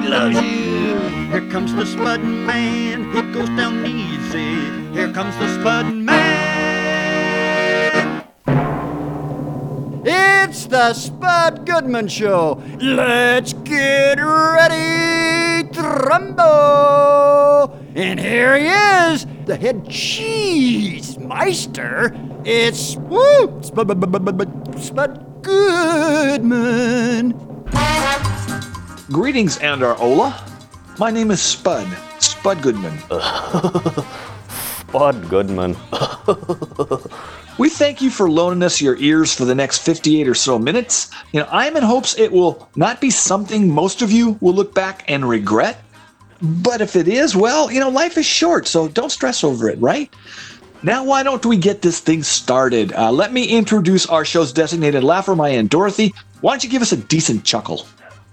he loves you. Here comes the Spud Man, he goes down easy. Here comes the Spud Man. It's the Spud Goodman Show. Let's get ready, Trumbo. And here he is, the head cheese meister. It's woo, Spud Goodman. Greetings, Andar Ola. My name is Spud, Spud Goodman. Bud Goodman. We thank you for loaning us your ears for the next 58 or so minutes. You know, I'm in hopes it will not be something most of you will look back and regret. But if it is, well, you know, life is short, so don't stress over it, right? Now, why don't we get this thing started? Uh, let me introduce our show's designated laugher, my Aunt Dorothy. Why don't you give us a decent chuckle?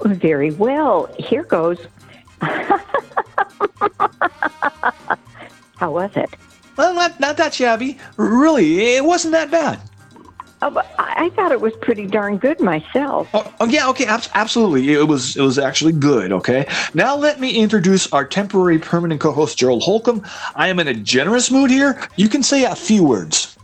Very well. Here goes. How was it? Well, not, not that shabby. Really, it wasn't that bad. Oh, I I thought it was pretty darn good myself. Oh, oh yeah, okay, abs- absolutely. It was it was actually good. Okay, now let me introduce our temporary permanent co-host Gerald Holcomb. I am in a generous mood here. You can say a few words.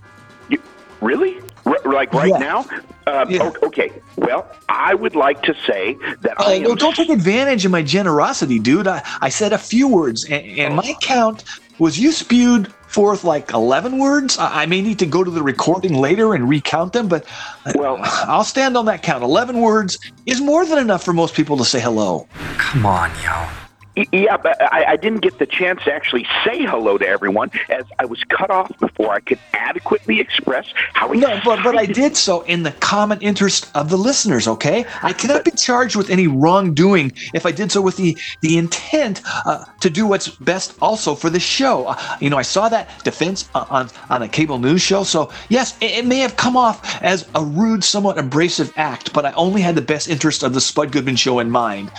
You, really? R- like right Yeah. now? Uh, Yeah. Okay. Well, I would like to say that I Oh, am. no, don't take advantage of my generosity, dude. I, I said a few words, and, and my count was you spewed forth like 11 words. I, I may need to go to the recording later and recount them, but uh, Well- I'll stand on that count. 11 words is more than enough for most people to say hello. Come on, yo. Yeah, but I, I didn't get the chance to actually say hello to everyone as I was cut off before I could adequately express how No, but but I did so in the common interest of the listeners. Okay, I cannot be charged with any wrongdoing if I did so with the the intent uh, to do what's best also for the show. Uh, you know, I saw that defense on on, on a cable news show, so yes, it, it may have come off as a rude, somewhat abrasive act, but I only had the best interest of the Spud Goodman show in mind.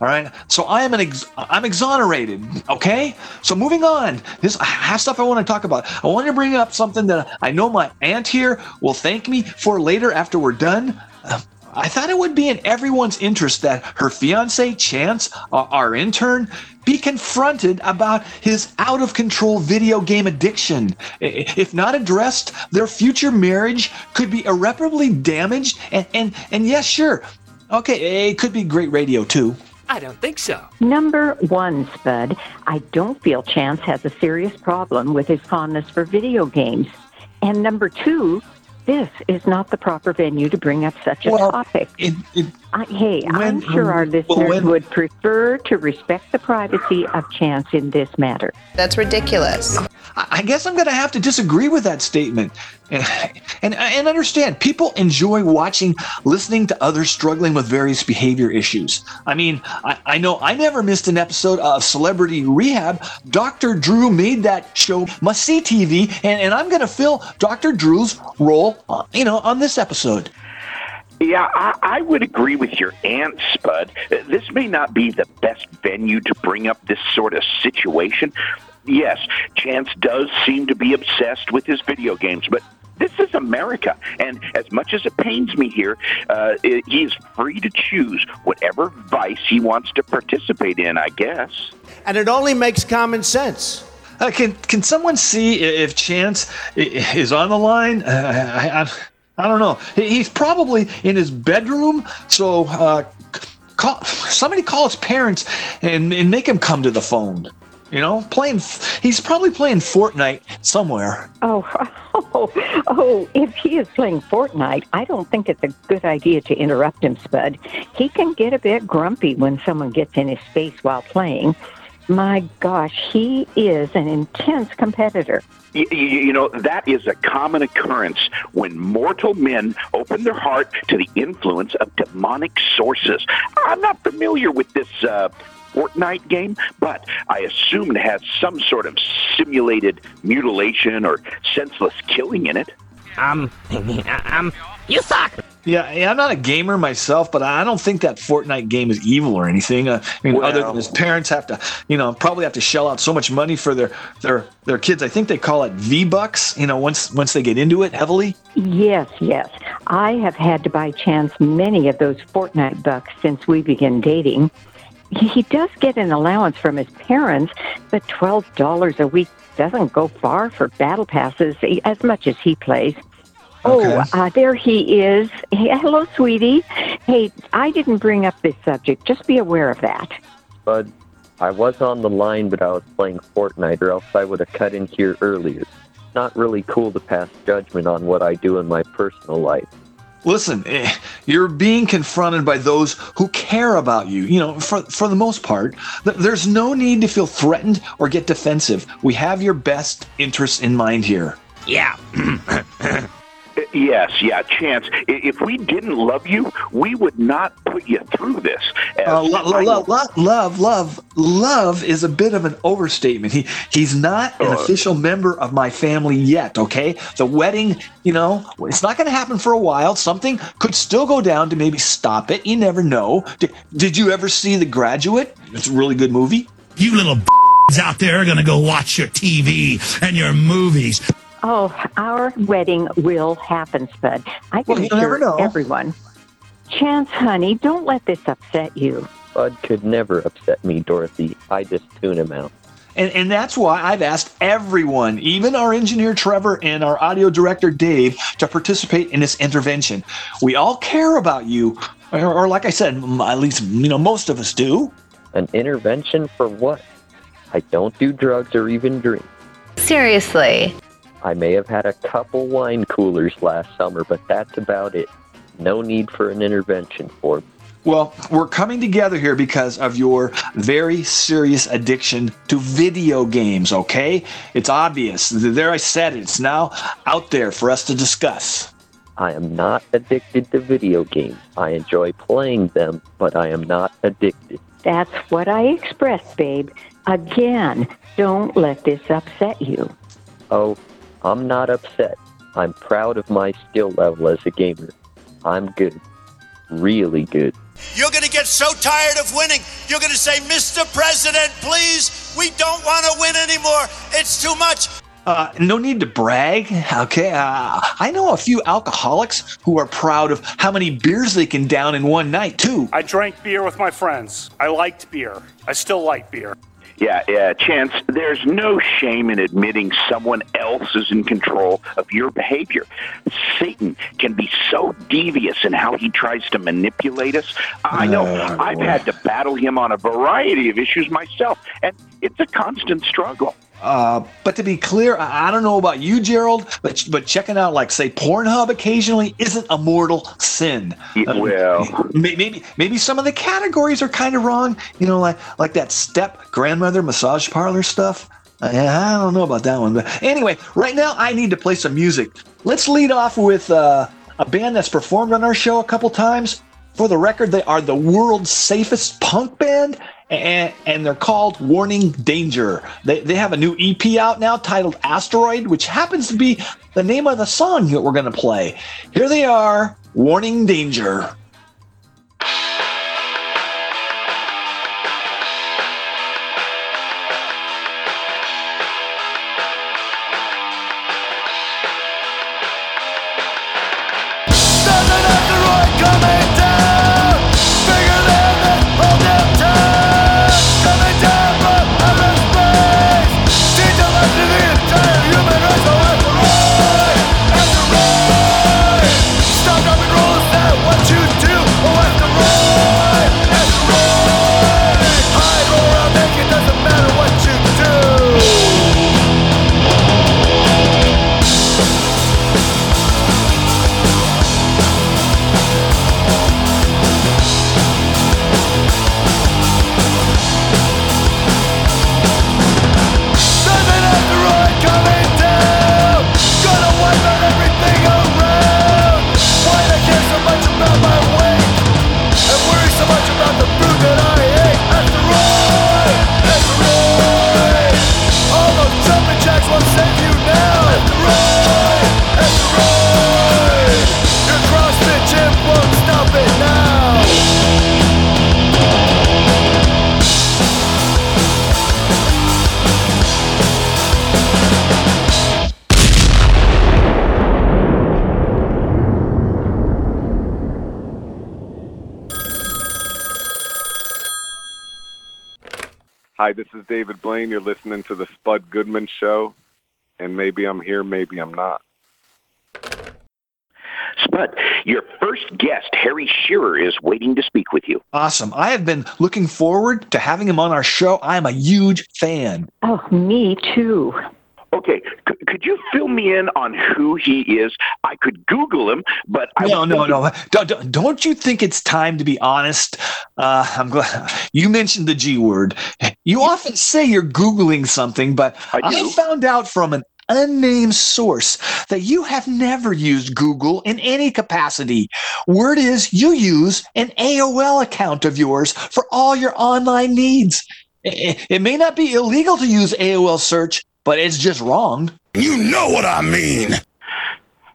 All right, so I am an ex- I'm exonerated. Okay, so moving on. This I have stuff I want to talk about. I want to bring up something that I know my aunt here will thank me for later after we're done. I thought it would be in everyone's interest that her fiance Chance, our intern, be confronted about his out of control video game addiction. If not addressed, their future marriage could be irreparably damaged. And and and yes, sure, okay, it could be great radio too. I don't think so. Number one, Spud, I don't feel Chance has a serious problem with his fondness for video games. And number two, this is not the proper venue to bring up such a Well, topic. It, it, I, hey, I'm sure our well, listeners when- would prefer to respect the privacy of Chance in this matter. That's ridiculous. I I guess I'm going to have to disagree with that statement. And, and and understand, people enjoy watching, listening to others struggling with various behavior issues. I mean, I, I know I never missed an episode of Celebrity Rehab. Dr. Drew made that show must see TV, and, and I'm going to fill Dr. Drew's role, uh, you know, on this episode. Yeah, I, I would agree with your aunt, Spud. Uh, This may not be the best venue to bring up this sort of situation. Yes, Chance does seem to be obsessed with his video games, but this is America, and as much as it pains me here, uh, i he is free to choose whatever vice he wants to participate in, I guess. And it only makes common sense. Uh, can can someone see if Chance is on the line? Uh, I, I, I don't know. He's probably in his bedroom. So uh, call somebody call his parents and, and make him come to the phone. You know, playing. He's probably playing Fortnite somewhere. Oh, oh, oh, if he is playing Fortnite, I don't think it's a good idea to interrupt him, Spud. He can get a bit grumpy when someone gets in his space while playing. My gosh, he is an intense competitor. You, you, know, that is a common occurrence when mortal men open their heart to the influence of demonic sources. I'm not familiar with this uh, Fortnite game, but I assume it has some sort of simulated mutilation or senseless killing in it. Um, um, you suck. Yeah, yeah, I'm not a gamer myself, but I don't think that Fortnite game is evil or anything. Uh, I mean, well, other than his parents have to, you know, probably have to shell out so much money for their their their kids. I think they call it V bucks. You know, once once they get into it heavily. Yes, yes. I have had to buy Chance many of those Fortnite bucks since we began dating. He does get an allowance from his parents, but twelve dollars a week doesn't go far for battle passes as much as he plays. Oh, okay. Oh, uh, there he is. Hey, hello, sweetie. Hey, I didn't bring up this subject. Just be aware of that. Bud, I was on the line, but I was playing Fortnite, or else I would have cut in here earlier. Not really cool to pass judgment on what I do in my personal life. Listen, eh, you're being confronted by those who care about you. You know, for, for the most part, there's no need to feel threatened or get defensive. We have your best interests in mind here. Yeah. Yes, yeah, Chance. If we didn't love you, we would not put you through this. Uh, lo- lo- lo- love, love, love is a bit of an overstatement. He he's not an uh, official member of my family yet. Okay, the wedding, you know, it's not going to happen for a while. Something could still go down to maybe stop it. You never know. Did, did you ever see The Graduate? It's a really good movie. You little out there are going to go watch your TV and your movies. Oh, our wedding will happen, Spud. I can well, assure everyone. Chance, honey, don't let this upset you. Spud could never upset me, Dorothy. I just tune him out. And, and that's why I've asked everyone, even our engineer Trevor and our audio director Dave, to participate in this intervention. We all care about you, or, or like I said, at least you know most of us do. An intervention for what? I don't do drugs or even drink. Seriously. I may have had a couple wine coolers last summer, but that's about it. No need for an intervention for me. Well, we're coming together here because of your very serious addiction to video games, okay? It's obvious. There I said it. It's now out there for us to discuss. I am not addicted to video games. I enjoy playing them, but I am not addicted. That's what I expressed, babe. Again, don't let this upset you. Oh, I'm not upset. I'm proud of my skill level as a gamer. I'm good. Really good. You're going to get so tired of winning. You're going to say, Mr. President, please, we don't want to win anymore. It's too much. Uh, no need to brag. Okay. Uh, I know a few alcoholics who are proud of how many beers they can down in one night, too. I drank beer with my friends. I liked beer. I still like beer. Yeah, yeah, Chance, there's no shame in admitting someone else is in control of your behavior. Satan can be so devious in how he tries to manipulate us. I know oh, I've had to battle him on a variety of issues myself, and it's a constant struggle. Uh, but to be clear, I, I, don't know about you, Gerald, but but checking out like say Pornhub occasionally isn't a mortal sin. Uh, well, maybe maybe some of the categories are kind of wrong. You know, like like that step grandmother massage parlor stuff. Uh, I don't know about that one, but anyway, right now I need to play some music. Let's lead off with uh, a band that's performed on our show a couple times. For the record, they are the world's safest punk band, and, and they're called Warning Danger. They, they have a new EP out now titled Asteroid, which happens to be the name of the song that we're going to play. Here they are Warning Danger. David Blaine. You're listening to the Spud Goodman Show, and maybe I'm here, maybe I'm not. Spud, your first guest, Harry Shearer, is waiting to speak with you. Awesome. I have been looking forward to having him on our show. I am a huge fan. Oh, me too. Okay, c- could you fill me in on who he is? I could Google him, but I No, no, no. Don't, don't- don't you think it's time to be honest? Uh, I'm glad you mentioned the G word. You often say you're Googling something, but I I, found out from an unnamed source that you have never used Google in any capacity. Word is you use an AOL account of yours for all your online needs. It may not be illegal to use AOL search, but it's just wrong. You know what I mean.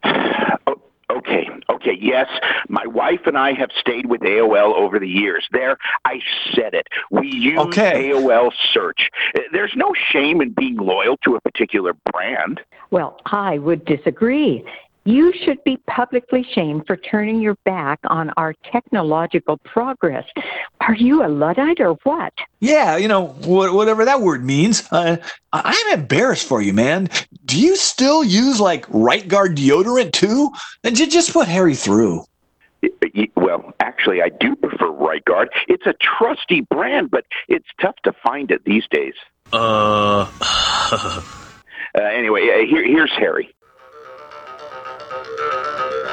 Okay, okay, yes. My wife and I have stayed with AOL over the years. There, I said it. We use Okay. AOL search. There's no shame in being loyal to a particular brand. Well, I would disagree. You should be publicly shamed for turning your back on our technological progress. Are you a Luddite or what? Yeah, you know, wh- whatever that word means. Uh, I- I'm embarrassed for you, man. Do you still use like right guard deodorant too? And ju- just put Harry through. Y- y- Well, actually, I do prefer Right Guard. It's a trusty brand, but it's tough to find it these days. Uh. Uh, anyway, uh, here, here's Harry.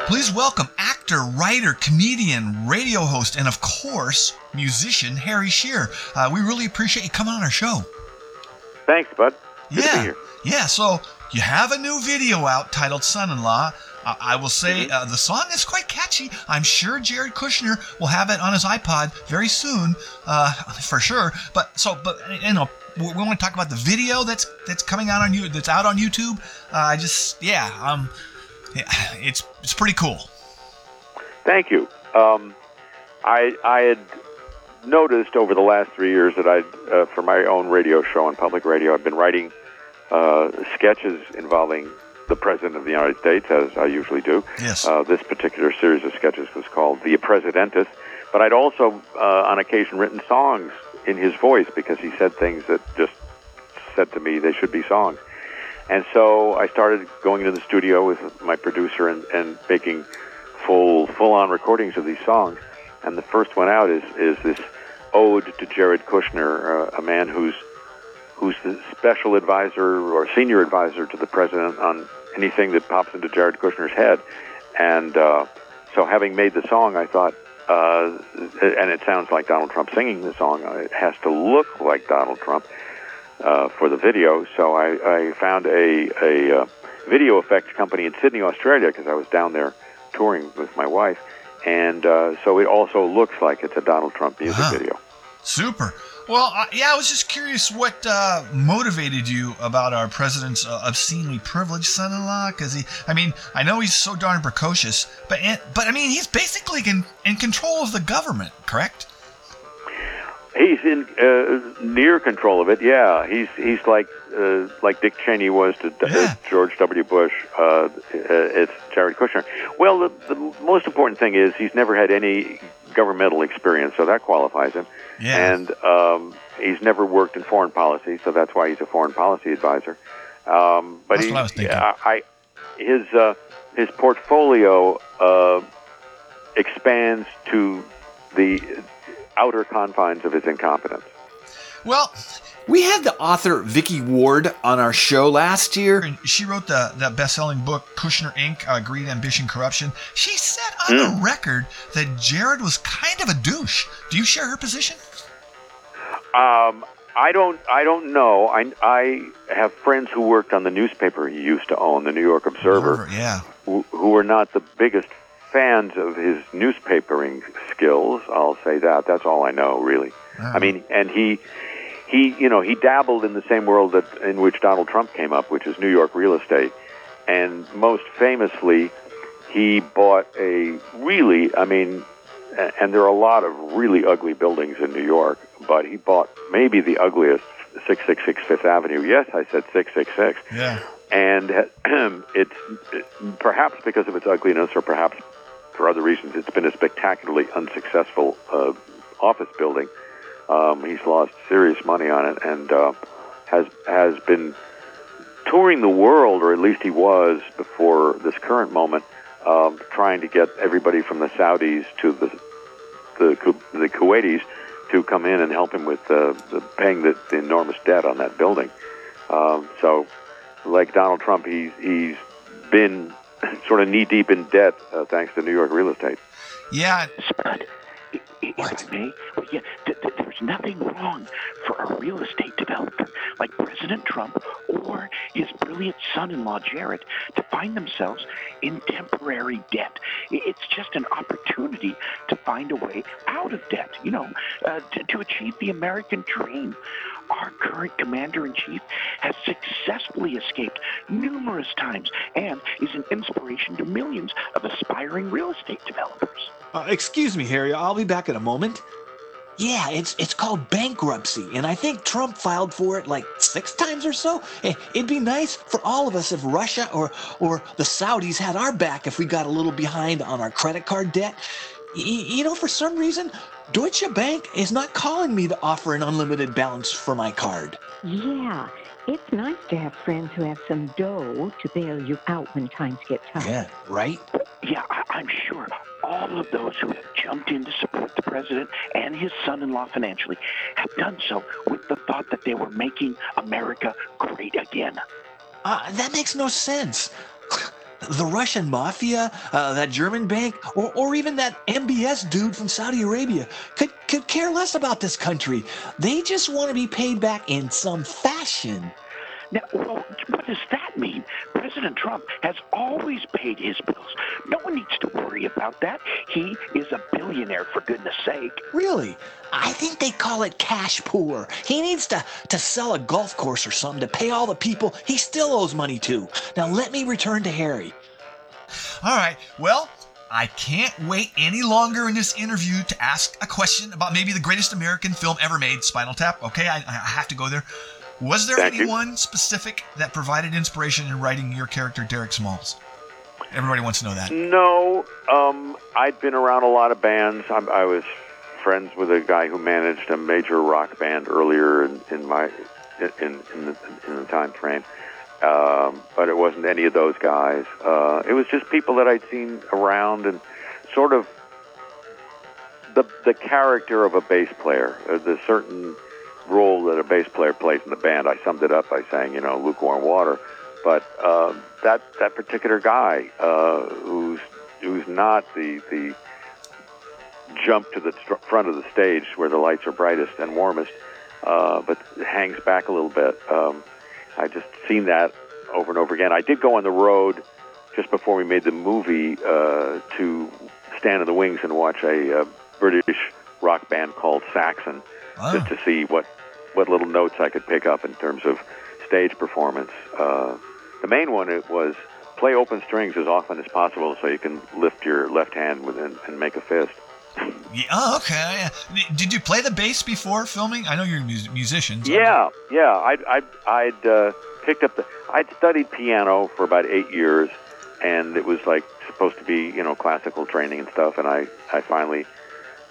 Please welcome actor, writer, comedian, radio host, and of course, musician Harry Shearer. Uh, we really appreciate you coming on our show. Thanks, bud. Good Yeah, yeah. So you have a new video out titled "Son-in-Law." Uh, I will say uh, the song is quite catchy. I'm sure Jared Kushner will have it on his iPod very soon, uh, for sure. But so, but you know, we, want to talk about the video that's that's coming out on you that's out on YouTube. Uh, I just, yeah, um, yeah, it's it's pretty cool. Thank you. Um, I I had noticed over the last three years that I, uh, for my own radio show on public radio, I've been writing uh, sketches involving the President of the United States, as I usually do. Yes. Uh, this particular series of sketches was called The Presidentus, but I'd also, uh, on occasion, written songs in his voice because he said things that just said to me they should be songs. And so I started going into the studio with my producer and, and making full full on recordings of these songs. And the first one out is is this ode to Jared Kushner, uh, a man who's who's the special advisor or senior advisor to the president on anything that pops into Jared Kushner's head. And uh, so, having made the song, I thought, uh, and it sounds like Donald Trump singing the song. uh, It has to look like Donald Trump uh, for the video. So I, I found a, a uh, video effects company in Sydney, Australia, because I was down there touring with my wife. And uh, so it also looks like it's a Donald Trump music Wow. video. Super. Well, uh, yeah, I was just curious what uh, motivated you about our president's uh, obscenely privileged son-in-law. Because he, I mean, I know he's so darn precocious, but but I mean, he's basically in, in control of the government, correct? He's in uh, near control of it. Yeah, he's he's like uh, like Dick Cheney was to uh, George W. Bush. Uh, uh, it's Jared Kushner. Well, the, the most important thing is he's never had any governmental experience, so that qualifies him. Yeah. And um, he's never worked in foreign policy, so that's why he's a foreign policy advisor. Um, but That's he, what I was thinking. I, I his uh, his portfolio uh, expands to the outer confines of his incompetence. Well, we had the author Vicky Ward on our show last year. And she wrote the that best-selling book Kushner Inc. Uh, Greed, Ambition, Corruption. She said on the record that Jared was kind of a douche. Do you share her position? Um, I don't. I don't know. I, I have friends who worked on the newspaper he used to own, the New York Observer, Yeah. who, who were not the biggest fans of his newspapering skills. I'll say that. That's all I know, really. I mean, and he, he, you know, he dabbled in the same world that in which Donald Trump came up, which is New York real estate, and most famously, he bought a really, I mean, and there are a lot of really ugly buildings in New York, but he bought maybe the ugliest 666 Fifth Avenue. Yes, I said 666 Yeah. and it's perhaps because of its ugliness, or perhaps for other reasons, it's been a spectacularly unsuccessful uh, office building. Um, he's lost serious money on it and uh, has has been touring the world, or at least he was before this current moment, um, trying to get everybody from the Saudis to the the, the Kuwaitis to come in and help him with uh, the, paying the, the enormous debt on that building. Um, so, like Donald Trump, he's he's been sort of knee deep in debt uh, thanks to New York real estate. Yeah. Spud, i- i- if I may, well, yeah, th- th- there's nothing wrong for a real estate developer like President Trump or his brilliant son-in-law Jared to find themselves in temporary debt. It's just an opportunity to find a way out of debt, you know, uh, to, to achieve the American dream. Our current commander-in-chief has successfully escaped numerous times and is an inspiration to millions of aspiring real estate developers. Uh, excuse me, Harry. I'll be back in a moment. Yeah, it's it's called bankruptcy, and I think Trump filed for it like six times or so. Eh, It'd be nice for all of us if Russia or or the Saudis had our back if we got a little behind on our credit card debt. Y- you know, for some reason, Deutsche Bank is not calling me to offer an unlimited balance for my card. Yeah, it's nice to have friends who have some dough to bail you out when times get tough. Yeah, right? Yeah, I, I'm sure all of those who have jumped in to support the president and his son-in-law financially have done so with the thought that they were making America great again. Uh, that makes no sense. The Russian mafia, uh, that German bank, or, or even that MBS dude from Saudi Arabia could, could care less about this country. They just want to be paid back in some fashion. Now, well, what does that mean? President Trump has always paid his bills. No one needs to worry about that. He is a billionaire, for goodness sake. Really? I think they call it cash poor. He needs to, to sell a golf course or something to pay all the people he still owes money to. Now let me return to Harry. All right. Well, I can't wait any longer in this interview to ask a question about maybe the greatest American film ever made, Spinal Tap. Okay, I, I have to go there. Was there Thank you. anyone specific that provided inspiration in writing your character, Derek Smalls? Everybody wants to know that. No, um, I'd been around a lot of bands. I, I was friends with a guy who managed a major rock band earlier in, in my in in the, in the time frame. Um, but it wasn't any of those guys. Uh, it was just people that I'd seen around and sort of the the character of a bass player, uh, the certain role that a bass player plays in the band. I summed it up by saying, you know, lukewarm water. But uh, that that particular guy uh, who's who's not the the jump to the front of the stage where the lights are brightest and warmest, uh, but hangs back a little bit. Um, I just seen that over and over again. I did go on the road just before we made the movie uh, to stand in the wings and watch a uh, British rock band called Saxon, just to see what what little notes I could pick up in terms of stage performance. Uh, the main one it was play open strings as often as possible so you can lift your left hand and, and make a fist. Yeah, oh, okay. Did you play the bass before filming? I know you're a mus- musician. so- Yeah, yeah. I'd I'd, I'd uh, picked up the. I'd studied piano for about eight years, and it was like supposed to be you know classical training and stuff. And I I finally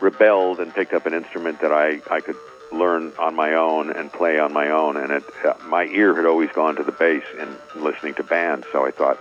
rebelled and picked up an instrument that I I could learn on my own and play on my own. And it uh, my ear had always gone to the bass in listening to bands, so I thought,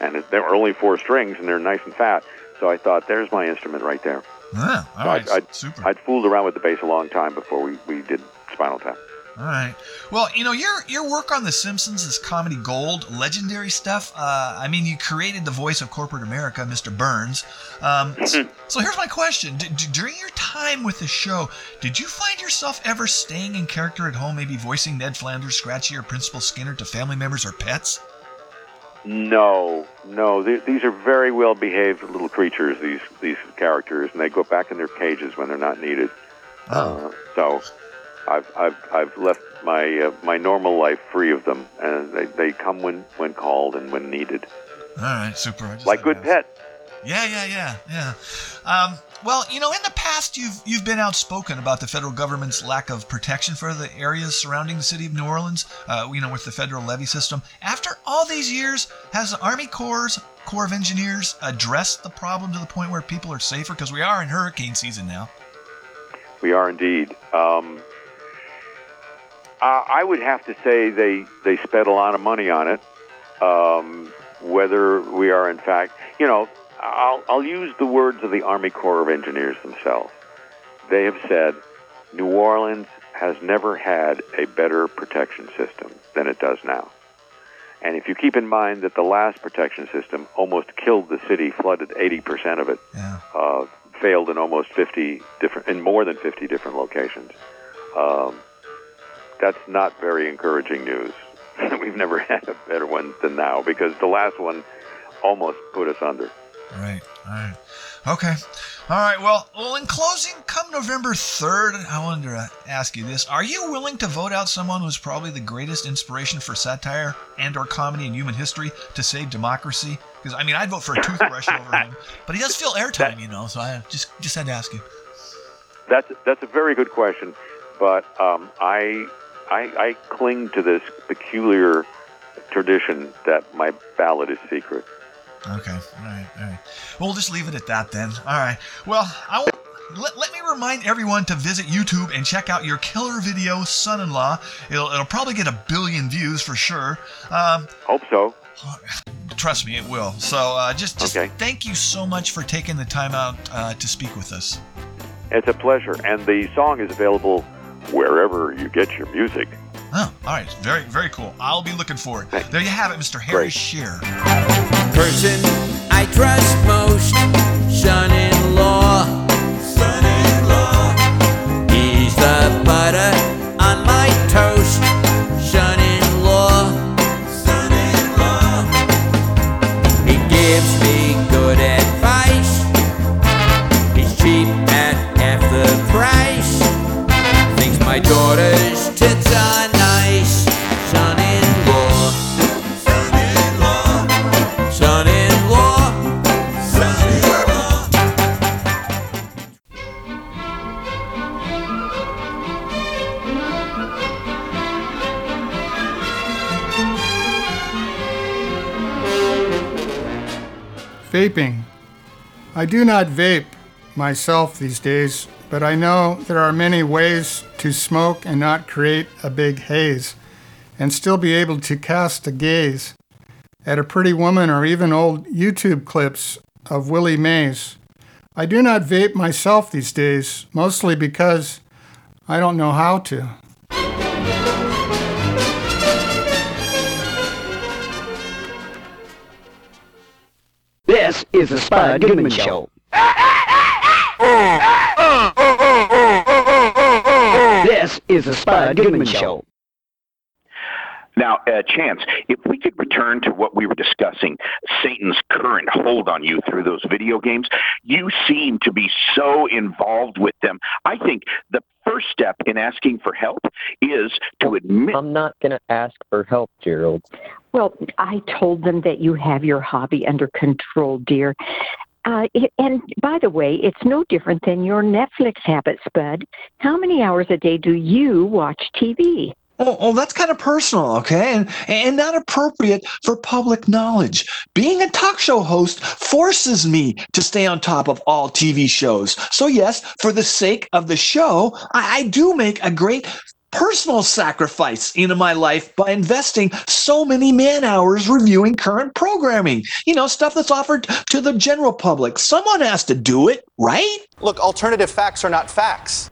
and it, there were only four strings and they're nice and fat. So I thought, there's my instrument right there. Ah, all So right. I'd, I'd, super. I'd fooled around with the bass a long time before we, we did Spinal Tap. All right. Well, you know your your work on The Simpsons is comedy gold, legendary stuff. Uh, I mean, you created the voice of corporate America, Mr. Burns. Um, so, so here's my question: D- d- During your time with the show, did you find yourself ever staying in character at home, maybe voicing Ned Flanders, Scratchy, or Principal Skinner to family members or pets? No, no. Th- these are very well behaved little creatures. These these characters, and they go back in their cages when they're not needed. Uh, so, I've I've I've left my uh, my normal life free of them, and they, they come when when called and when needed, All right, super. Like good pets. Yeah, yeah, yeah, yeah. Um, well, you know, in the past, you've you've been outspoken about the federal government's lack of protection for the areas surrounding the city of New Orleans. Uh, you know, with the federal levee system. After all these years, has the Army Corps Corps of Engineers addressed the problem to the point where people are safer? Because we are in hurricane season now. We are indeed. Um, uh, I would have to say they they spent a lot of money on it. Um, whether we are in fact, you know, I'll, I'll use the words of the Army Corps of Engineers themselves. They have said New Orleans has never had a better protection system than it does now. And if you keep in mind that the last protection system almost killed the city, flooded 80% of it, yeah. uh, failed in almost 50 different, in more than 50 different locations. Um, that's not very encouraging news. We've never had a better one than now because the last one almost put us under. Right. All right. Okay. All right. Well, well. In closing, come November third, I wanted to ask you this: Are you willing to vote out someone who's probably the greatest inspiration for satire and/or comedy in human history to save democracy? Because I mean, I'd vote for a toothbrush over him, but he does feel airtime, you know. So I just just had to ask you. That's that's a very good question, but um, I, I I cling to this peculiar tradition that my ballot is secret. Okay. All right. All right. Well, we'll just leave it at that then. All right. Well, I will. Let, let me remind everyone to visit YouTube and check out your killer video, Son in Law. It'll, it'll probably get a billion views for sure. Um, Hope so. Trust me, it will. So uh, just, just Okay. thank you so much for taking the time out uh, to speak with us. It's a pleasure, and the song is available wherever you get your music. Oh, all right. Very, very cool. I'll be looking for it. There you have it, Mr. Harry Shearer. person I trust most, son-in-law. Son-in-law. He's the butter Vaping. I do not vape myself these days, but I know there are many ways to smoke and not create a big haze, and still be able to cast a gaze at a pretty woman or even old YouTube clips of Willie Mays. I do not vape myself these days, mostly because I don't know how to. This is the Spud Goodman Show. This is the Spud Goodman Show. Now, uh, Chance, if we could return to what we were discussing, Satan's current hold on you through those video games, you seem to be so involved with them. I think the first step in asking for help is to admit. I'm not going to ask for help, Gerald. Well, I told them that you have your hobby under control, dear. Uh, it, and by the way, it's no different than your Netflix habits, Bud. How many hours a day do you watch TV? Oh, that's kind of personal, okay? And, and not appropriate for public knowledge. Being a talk show host forces me to stay on top of all TV shows. So, yes, for the sake of the show, I, I do make a great personal sacrifice into my life by investing so many man hours reviewing current programming. You know, stuff that's offered to the general public. Someone has to do it, right? Look, alternative facts are not facts.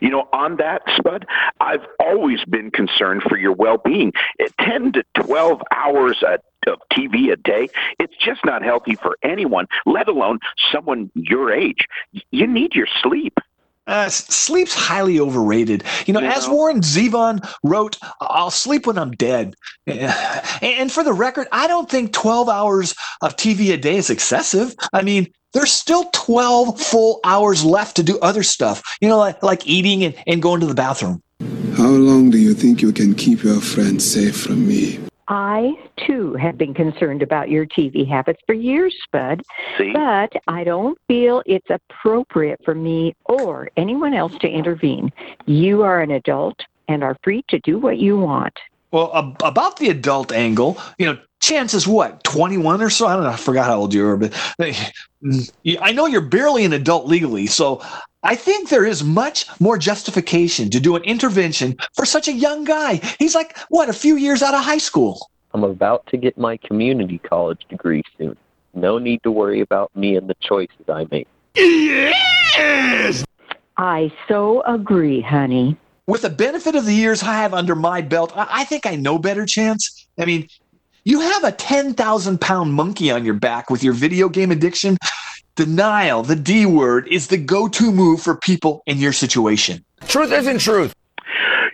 You know, on that, Spud, I've always been concerned for your well being. Eh, 10 to 12 hours a, of TV a day, it's just not healthy for anyone, let alone someone your age. You need your sleep. Uh, sleep's highly overrated. You know, as Warren Zevon wrote, I'll sleep when I'm dead. And and for the record, I don't think 12 hours of TV a day is excessive. I mean, there's still 12 full hours left to do other stuff, you know, like, like eating and, and going to the bathroom. How long do you think you can keep your friends safe from me? I, too, have been concerned about your TV habits for years, Spud. See? But I don't feel it's appropriate for me or anyone else to intervene. You are an adult and are free to do what you want. Well, ab- about the adult angle, you know, chances what, 21 or so? I don't know. I forgot how old you were, but I know you're barely an adult legally. So I think there is much more justification to do an intervention for such a young guy. He's like, what, a few years out of high school? I'm about to get my community college degree soon. No need to worry about me and the choices I make. Yes! I so agree, honey. With the benefit of the years I have under my belt, I, I think I know better, Chance. I mean, you have a 10,000 pound monkey on your back with your video game addiction. Denial, the D word, is the go to move for people in your situation. Truth isn't truth.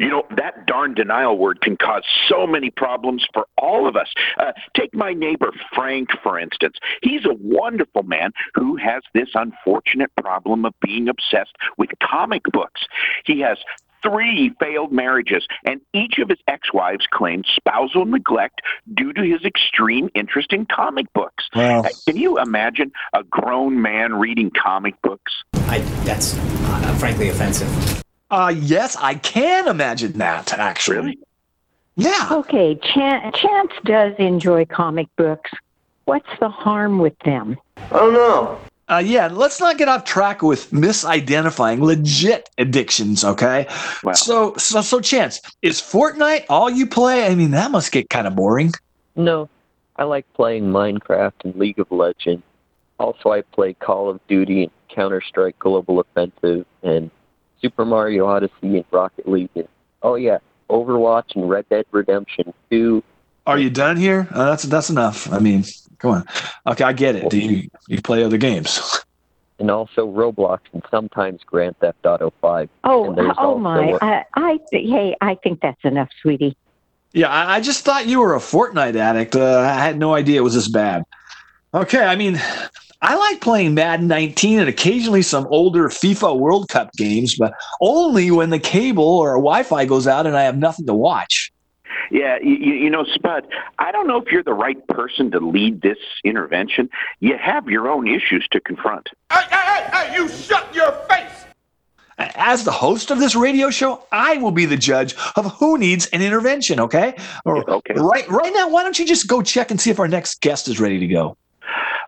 You know, that darn denial word can cause so many problems for all of us. Uh, take my neighbor Frank, for instance. He's a wonderful man who has this unfortunate problem of being obsessed with comic books. He has three failed marriages, and each of his ex wives claimed spousal neglect due to his extreme interest in comic books. Wow. Uh, Can you imagine a grown man reading comic books? I, that's uh, frankly offensive. Uh, yes, I can imagine that, actually. Really? Yeah. Okay, Chan- Chance does enjoy comic books. What's the harm with them? Oh, no. Uh, yeah, let's not get off track with misidentifying legit addictions, okay? So, so, so, Chance, is Fortnite all you play? I mean, that must get kind of boring. No, I like playing Minecraft and League of Legends. Also, I play Call of Duty and Counter Strike Global Offensive and Super Mario Odyssey and Rocket League. And, oh, yeah, Overwatch and Red Dead Redemption 2. Are you done here? Uh, that's that's enough. I mean, come on. Okay, I get it. Do you you play other games? And also Roblox and sometimes Grand Theft Auto 5. Oh, and there's oh also my! a- I, I, hey, I think that's enough, sweetie. Yeah, I, I just thought you were a Fortnite addict. Uh, I had no idea it was this bad. Okay, I mean, I like playing Madden 19 and occasionally some older FIFA World Cup games, but only when the cable or Wi-Fi goes out and I have nothing to watch. Yeah, you, you know, Spud, I don't know if you're the right person to lead this intervention. You have your own issues to confront. Hey, hey, hey, hey you shut your face! As the host of this radio show, I will be the judge of who needs an intervention, okay? Or, okay. Right, right now, why don't you just go check and see if our next guest is ready to go?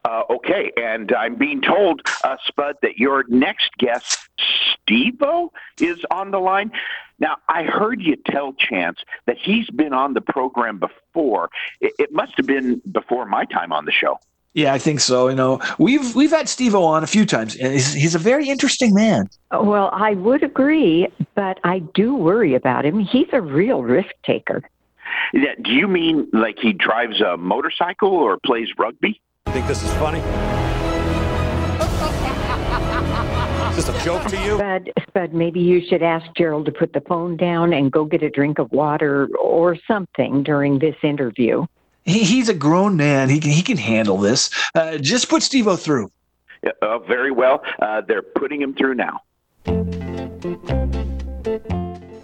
Uh, okay, and I'm being told, uh, Spud, that your next guest, Steve-O, is on the line. Now, I heard you tell Chance that he's been on the program before. It, it must have been before my time on the show. Yeah, I think so. You know, we've we've had Steve on a few times, and he's, he's a very interesting man. Well, I would agree, but I do worry about him. He's a real risk taker. Yeah, do you mean like he drives a motorcycle or plays rugby? Think this is funny? Is this a joke to you? Spud, Spud, maybe you should ask Gerald to put the phone down and go get a drink of water or something during this interview. He, he's a grown man. He can he can handle this. Uh, just put Steve-O through. Yeah, uh, very well. Uh, they're putting him through now.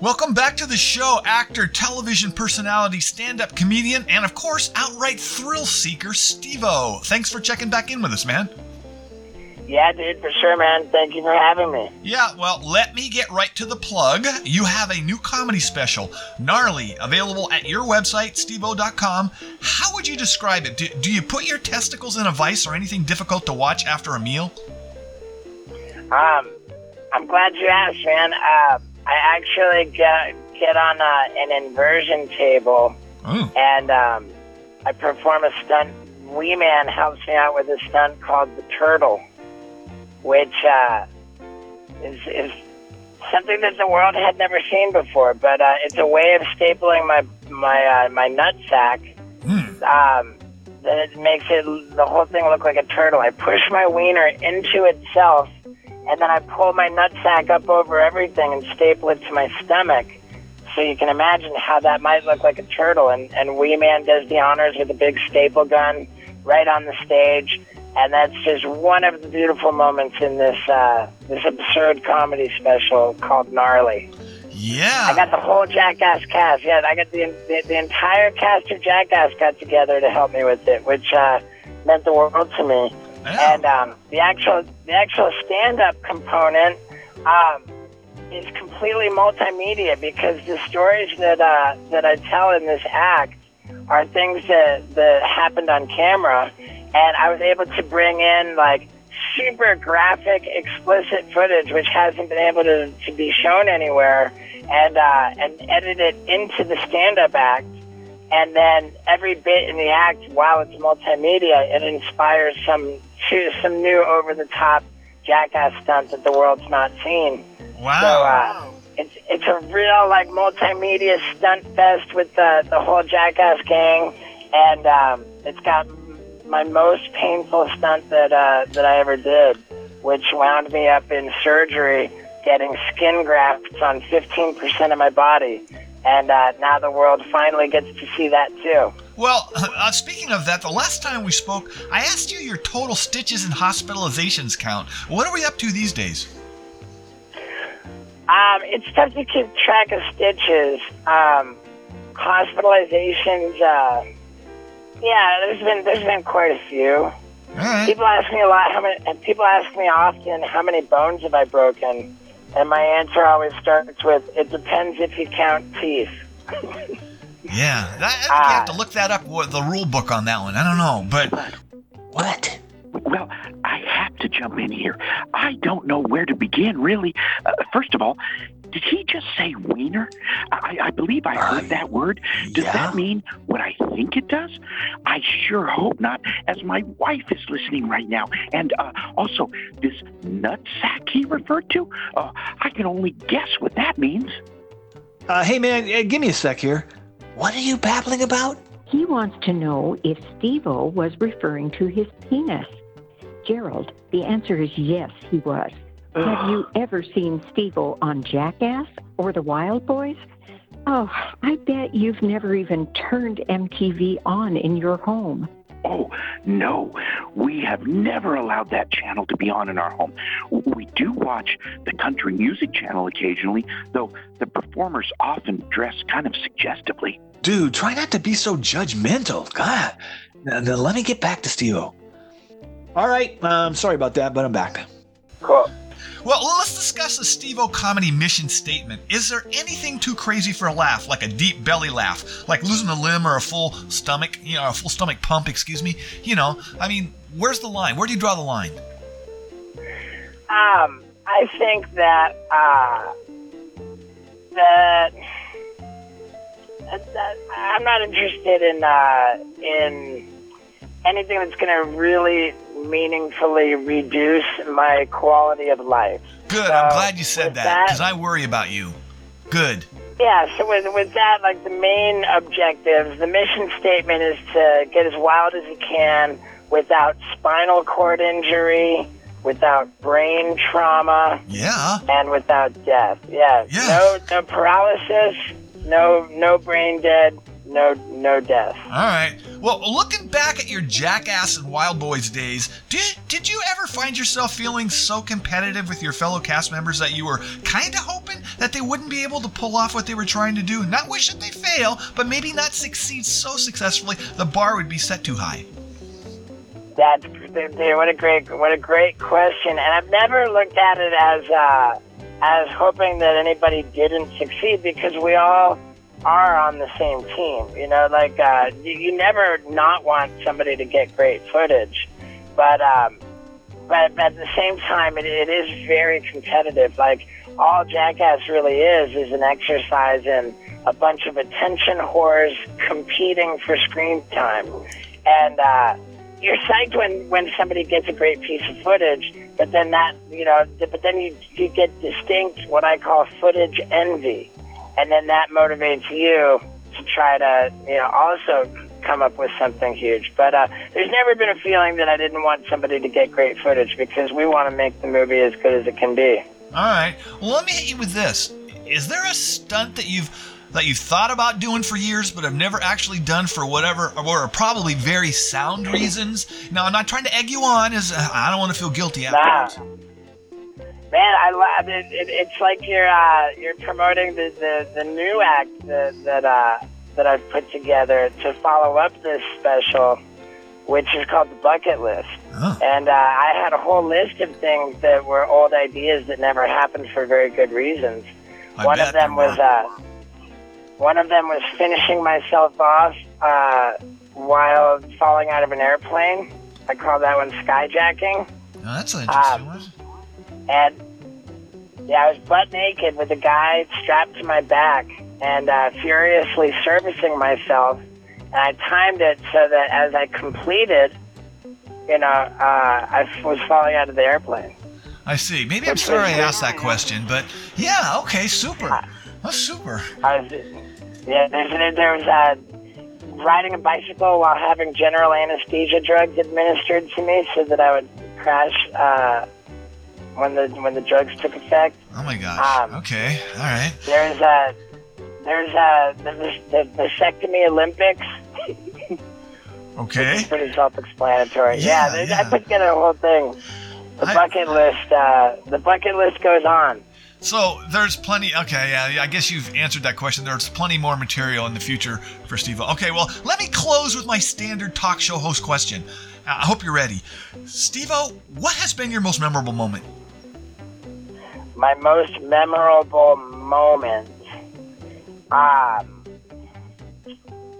Welcome back to the show, actor, television personality, stand up comedian, and of course, outright thrill seeker, Steve O. Thanks for checking back in with us, man. Yeah, dude, for sure, man. Thank you for having me. Yeah, well, let me get right to the plug. You have a new comedy special, Gnarly, available at your website, steveo.com. How would you describe it? Do, do you put your testicles in a vice or anything difficult to watch after a meal? Um, I'm glad you asked, man. Uh, I actually get get on uh, an inversion table, and um, I perform a stunt. Wee Man helps me out with a stunt called the Turtle, which uh, is is something that the world had never seen before. But uh, it's a way of stapling my my uh, my nut sack. Um, that it makes it the whole thing look like a turtle. I push my wiener into itself, and then I pull my nutsack up over everything and staple it to my stomach. So you can imagine how that might look like a turtle. And and Wee Man does the honors with a big staple gun right on the stage, and that's just one of the beautiful moments in this uh, this absurd comedy special called Gnarly. Yeah. I got the whole Jackass cast. Yeah, I got the the, the entire cast of Jackass got together to help me with it, which uh, meant the world to me. And um, the actual the actual stand up component um, is completely multimedia because the stories that uh, that I tell in this act are things that that happened on camera, and I was able to bring in like super graphic, explicit footage which hasn't been able to, to be shown anywhere, and uh, and edit it into the stand-up act. And then every bit in the act, while it's multimedia, it inspires some some new over-the-top jackass stunt that the world's not seen. Wow. So, uh, it's it's a real like multimedia stunt fest with the the whole Jackass gang, and um, it's got my most painful stunt that uh, that I ever did, which wound me up in surgery getting skin grafts on 15% of my body, and uh, now the world finally gets to see that too. Well, uh, speaking of that, the last time we spoke, I asked you your total stitches and hospitalizations count. What are we up to these days? Um, it's tough to keep track of stitches. Um, hospitalizations. Uh, yeah, there's been there's been quite a few. People ask me a lot how many. And people ask me often how many bones have I broken, and my answer always starts with "It depends if you count teeth." Yeah, that, I think you have to look that up. What the rule book on that one? I don't know, but What? Well, I have to jump in here. I don't know where to begin, really. Uh, first of all, did he just say wiener? I, I believe I heard that word. Does that mean what I think it does? I sure hope not, as my wife is listening right now. And uh, also, this nutsack he referred to, uh, I can only guess what that means. Uh, hey man, uh, give me a sec here. What are you babbling about? He wants to know if Steve-O was referring to his penis. Gerald, the answer is yes, he was. Have you ever seen Steve-O on Jackass or The Wild Boyz? Oh, I bet you've never even turned MTV on in your home. Oh, no. We have never allowed that channel to be on in our home. We do watch the country music channel occasionally, though the performers often dress kind of suggestively. Dude, try not to be so judgmental. God. Now, now let me get back to Steve All right, um, sorry about that, but I'm back. Cool. Well, let's discuss the Steve-O comedy mission statement. Is there anything too crazy for a laugh, like a deep belly laugh, like losing a limb or a full stomach, you know, a full stomach pump, excuse me? You know, I mean, where's the line? Where do you draw the line? Um, I think that uh, that, that I'm not interested in uh, in anything that's going to really meaningfully reduce my quality of life. Good. So, I'm glad you said that because I worry about you. Good. Yeah, so with, with that, like the main objective, the mission statement is to get as wild as you can without spinal cord injury, without brain trauma, Yeah. and without death. Yeah. No no paralysis, no no brain dead, no no death. All right. Well, looking back at your Jackass and Wild Boyz days, did did you ever find yourself feeling so competitive with your fellow cast members that you were kind of hoping that they wouldn't be able to pull off what they were trying to do? Not wishing they fail, but maybe not succeed so successfully the bar would be set too high. That's what a great what a great question. And I've never looked at it as uh, as hoping that anybody didn't succeed because we all are on the same team. You know, like uh, you, you never not want somebody to get great footage, but um, but at the same time, it, it is very competitive. Like all Jackass really is is an exercise in a bunch of attention whores competing for screen time, and. Uh, you're psyched when when somebody gets a great piece of footage, but then that you know, but then you you get distinct what I call footage envy, and then that motivates you to try to you know also come up with something huge. But uh, there's never been a feeling that I didn't want somebody to get great footage because we want to make the movie as good as it can be. All right. Well, let me hit you with this. Is there a stunt that you've that you've thought about doing for years but have never actually done for whatever or probably very sound reasons? Now, I'm not trying to egg you on as uh, I don't want to feel guilty Nah. Man, I love it, it. It's like you're uh, you're promoting the, the, the new act that that uh, that I've put together to follow up this special, which is called the Bucket List. And uh, I had a whole list of things that were old ideas that never happened for very good reasons. one of them was uh, one of them was finishing myself off uh, while falling out of an airplane. I call that one skyjacking. Oh, that's an interesting Um, one. and yeah, I was butt naked with a guy strapped to my back and uh, furiously servicing myself. And I timed it so that as I completed, you know, uh, I was falling out of the airplane. I see. Maybe I'm sorry I asked that question, but yeah, okay, super. That's super. I was, yeah, there's, there was uh, riding a bicycle while having general anesthesia drugs administered to me so that I would crash uh, when the when the drugs took effect. Oh my gosh. Um, okay, all right. There's a there's a the, the, the vasectomy Olympics. Okay. It's pretty self-explanatory. Yeah, Yeah, there's I put together a whole thing. The bucket list. Uh, the bucket list goes on. So there's plenty. Okay, yeah, I guess you've answered that question. There's plenty more material in the future for Steve. Okay, well, let me close with my standard talk show host question. I hope you're ready. Steve, what has been your most memorable moment? My most memorable moment. Um.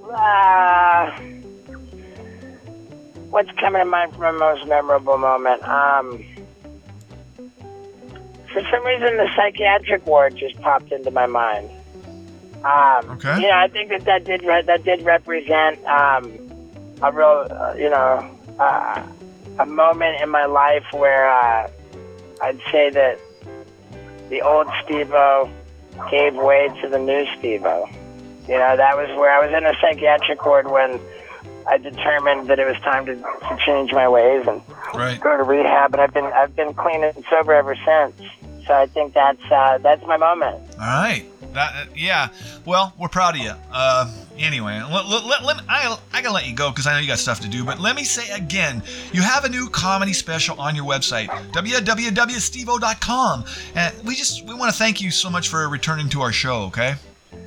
Uh, what's coming to mind for my most memorable moment? Um. For some reason, the psychiatric ward just popped into my mind. Um, Okay. You know, I think that that did re- that did represent um, a real, uh, you know, uh, a moment in my life where uh, I'd say that the old Steve-O gave way to the new Steve-O. You know, that was where I was in a psychiatric ward when I determined that it was time to, to change my ways and Right. go to rehab. And I've been I've been clean and sober ever since. So I think that's uh, that's my moment. All right. That, uh, yeah. Well, we're proud of you. Uh, anyway, let, let, let, let I, I gotta let you go because I know you got stuff to do. But let me say again, you have a new comedy special on your website, www.stevo.com, and we just we want to thank you so much for returning to our show. Okay.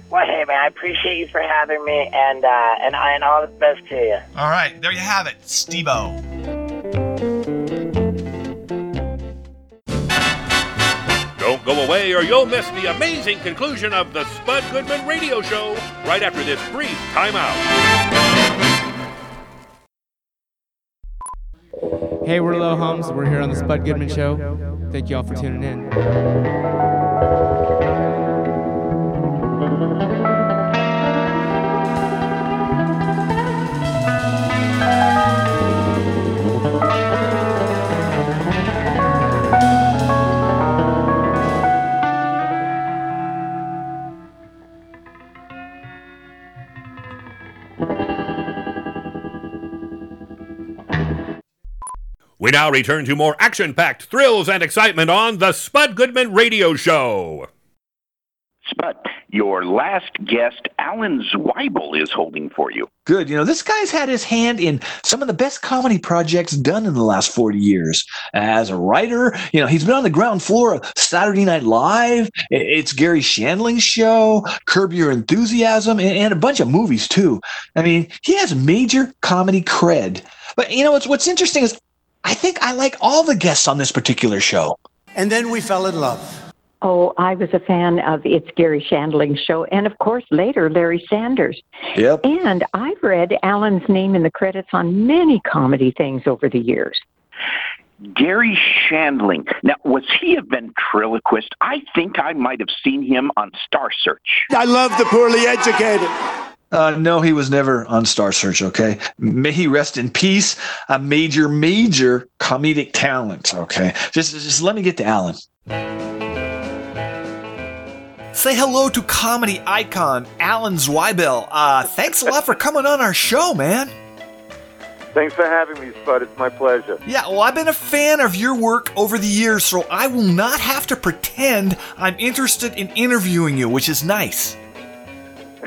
Well, hey man, I appreciate you for having me, and uh, and and all the best to you. All right. There you have it, Steve-O. Don't go away or you'll miss the amazing conclusion of the Spud Goodman Radio Show right after this brief timeout. Hey, we're Low Homes. We're here on the Spud Goodman Show. Thank you all for tuning in. We now return to more action packed thrills and excitement on the Spud Goodman Radio Show. Spud, your last guest, Alan Zweibel, is holding for you. Good. You know, this guy's had his hand in some of the best comedy projects done in the last 40 years. As a writer, you know, he's been on the ground floor of Saturday Night Live. It's Gary Shandling's show, Curb Your Enthusiasm, and, and a bunch of movies, too. I mean, he has major comedy cred. But, you know, what's, what's interesting is I think I like all the guests on this particular show. And then we fell in love. Oh, I was a fan of It's Gary Shandling's show, and of course, later, Larry Sanders. Yep. And I've read Alan's name in the credits on many comedy things over the years. Gary Shandling. Now, was he a ventriloquist? I think I might have seen him on Star Search. I love the poorly educated. Uh, no, he was never on Star Search, okay? May he rest in peace. A major, major comedic talent, okay? Just, just let me get to Alan. Say hello to comedy icon Alan Zweibel. Uh, thanks a lot for coming on our show, man. Thanks for having me, Spud. It's my pleasure. Yeah, well, I've been a fan of your work over the years, so I will not have to pretend I'm interested in interviewing you, which is nice.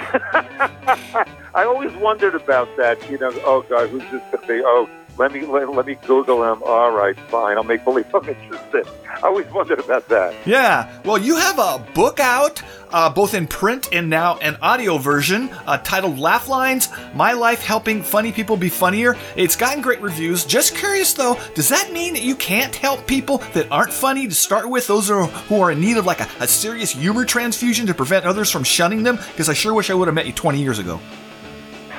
I always wondered about that. You know, oh God, who's this going to be? Oh, let me let, let me Google him. All right, fine. I'll make believe I'm interested. I always wondered about that. Yeah, well, you have a book out, uh, both in print and now an audio version, uh, titled Laugh Lines My Life Helping Funny People Be Funnier. It's gotten great reviews. Just curious though, does that mean that you can't help people that aren't funny to start with, those are, who are in need of like a, a serious humor transfusion to prevent others from shunning them? Because I sure wish I would have met you 20 years ago.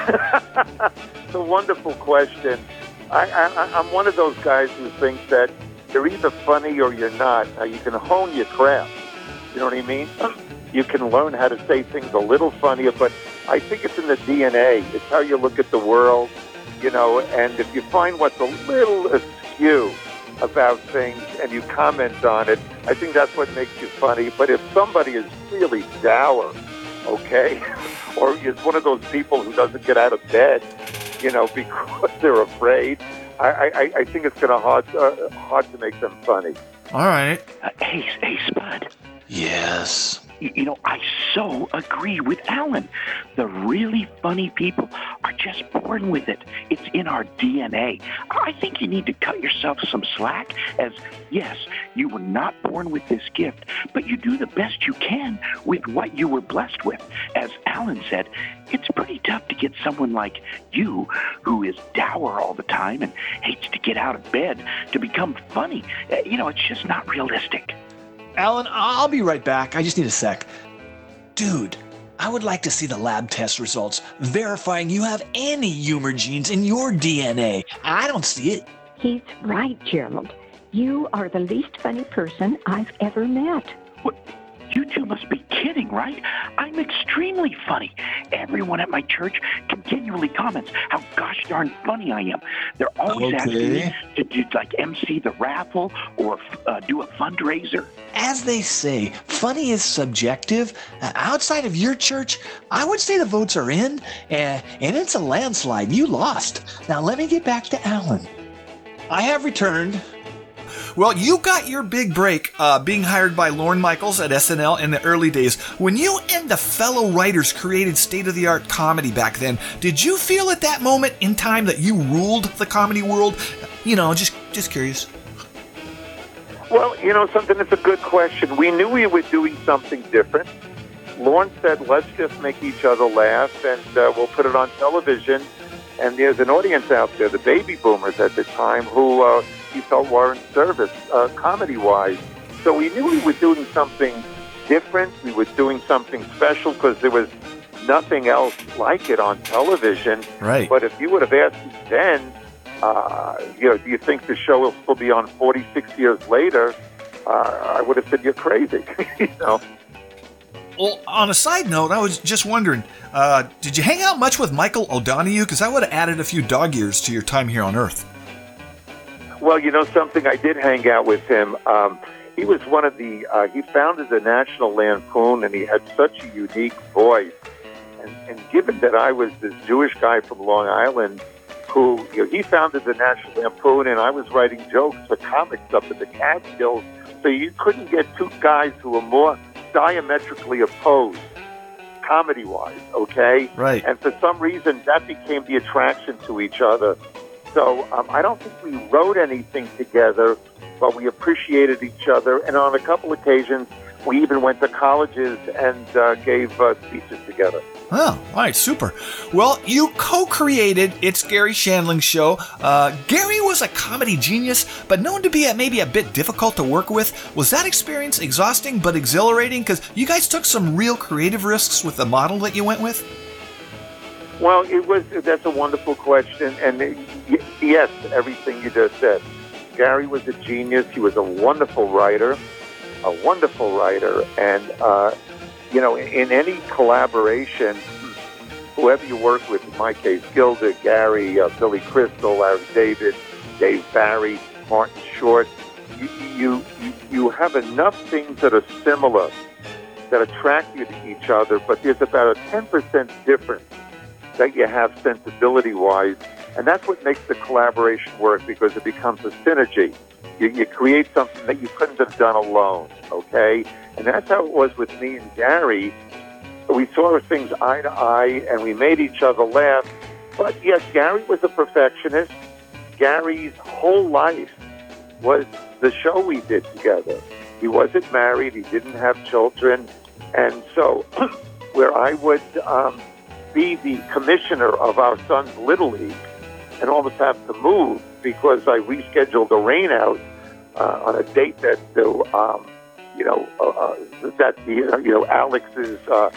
It's a wonderful question. I, I, I'm one of those guys who thinks that you're either funny or you're not. Now you can hone your craft. You know what I mean? You can learn how to say things a little funnier, but I think it's in the DNA. It's how you look at the world, you know. And if you find what's a little askew about things and you comment on it, I think that's what makes you funny. But if somebody is really dour, okay, or is one of those people who doesn't get out of bed, you know, because they're afraid, I, I, I think it's going to hard uh, hard to make them funny. All right. Uh, hey, hey, Spud. Yes. You, know, I so agree with Alan. The really funny people are just born with it. It's in our DNA. I think you need to cut yourself some slack as, yes, you were not born with this gift, but you do the best you can with what you were blessed with. As Alan said, it's pretty tough to get someone like you, who is dour all the time and hates to get out of bed, to become funny. Uh, You know, it's just not realistic. Alan, I'll be right back. I just need a sec. Dude, I would like to see the lab test results verifying you have any humor genes in your DNA. I don't see it. He's right, Gerald. You are the least funny person I've ever met. You two must be kidding, right? I'm extremely funny. Everyone at my church continually comments how gosh darn funny I am. They're always asking me Okay. to do like MC the raffle or uh, do a fundraiser. As they say, funny is subjective. Uh, outside of your church, I would say the votes are in, uh, and it's a landslide. You lost. Now let me get back to Alan. I have returned. Well, you got your big break uh, being hired by Lorne Michaels at SNL in the early days. When you and the fellow writers created state of the art comedy back then, did you feel at that moment in time that you ruled the comedy world? You know, just just curious. Well, you know something. that's a good question. We knew we were doing something different. Lorne said, "Let's just make each other laugh, and uh, we'll put it on television." And there's an audience out there, the baby boomers at the time, who uh, he felt were in service, uh, comedy-wise. So we knew we were doing something different. We were doing something special because there was nothing else like it on television. Right. But if you would have asked me then, uh, you know, do you think the show will still be on 46 years later? Uh, I would have said you're crazy. you know. Well, on a side note, I was just wondering, uh, did you hang out much with Michael O'Donoghue? Because I would have added a few dog years to your time here on Earth. Well, you know something. I did hang out with him. Um, he was one of the. Uh, he founded the National Lampoon, and he had such a unique voice. And, and given that I was this Jewish guy from Long Island, who you know, he founded the National Lampoon, and I was writing jokes for comics up at the Catskills. So you couldn't get two guys who were more diametrically opposed, comedy-wise. Okay. Right. And for some reason, that became the attraction to each other. So um, I don't think we wrote anything together, but we appreciated each other. And on a couple occasions, we even went to colleges and uh, gave uh, speeches together. Oh, all right, super. Well, you co-created It's Gary Shandling's show. Uh, Gary was a comedy genius, but known to be a, maybe a bit difficult to work with. Was that experience exhausting but exhilarating? Because you guys took some real creative risks with the model that you went with. Well, it was. That's a wonderful question, and y- yes, everything you just said. Gary was a genius. He was a wonderful writer, a wonderful writer, and uh, you know, in any collaboration, whoever you work with, in my case, Gilda, Gary, uh, Billy Crystal, Larry David, Dave Barry, Martin Short, you you you have enough things that are similar that attract you to each other, but there's about a ten percent difference that you have sensibility wise. And that's what makes the collaboration work because it becomes a synergy. You, you create something that you couldn't have done alone, okay? And that's how it was with me and Gary. We saw things eye to eye and we made each other laugh. But yes, Gary was a perfectionist. Gary's whole life was the show we did together. He wasn't married, he didn't have children. And so, where I would um, be the commissioner of our son's Little League and almost have to move because I rescheduled a rain out uh, on a date that, uh, um, you know, uh, uh, that the, you know, Alex's, uh,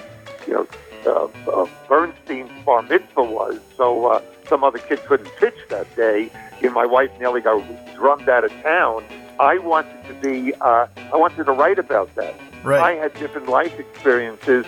you know, uh, uh, Bernstein's bar mitzvah was. So uh, some other kid couldn't pitch that day. And my wife nearly got drummed out of town. I wanted to be, uh, I wanted to write about that. Right. I had different life experiences,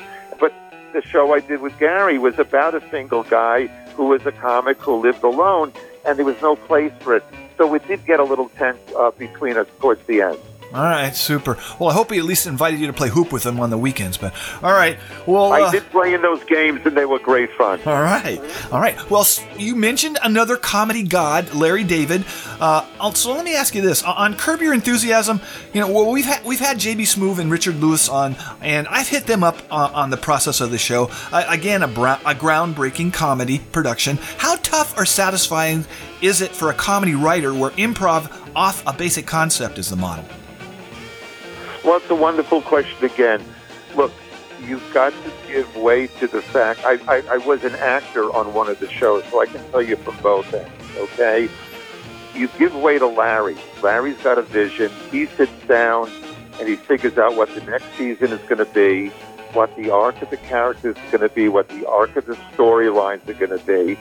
the show I did with Gary was about a single guy who was a comic who lived alone, and there was no place for it. So it did get a little tense uh, between us towards the end. All right, super. Well, I hope he at least invited you to play hoop with him on the weekends. But all right, well, I uh, did play in those games, and they were great fun. All right, all right. Well, you mentioned another comedy god, Larry David. Uh, also, let me ask you this: on Curb Your Enthusiasm, you know, well, we've had we've had JB Smoove and Richard Lewis on, and I've hit them up uh, on the process of the show. Uh, again, a, bra- a groundbreaking comedy production. How tough or satisfying is it for a comedy writer where improv off a basic concept is the model? Well, it's a wonderful question again. Look, you've got to give way to the fact. I, I, I was an actor on one of the shows, so I can tell you from both ends, okay? You give way to Larry. Larry's got a vision. He sits down and he figures out what the next season is going to be, what the arc of the characters is going to be, what the arc of the storylines are going to be.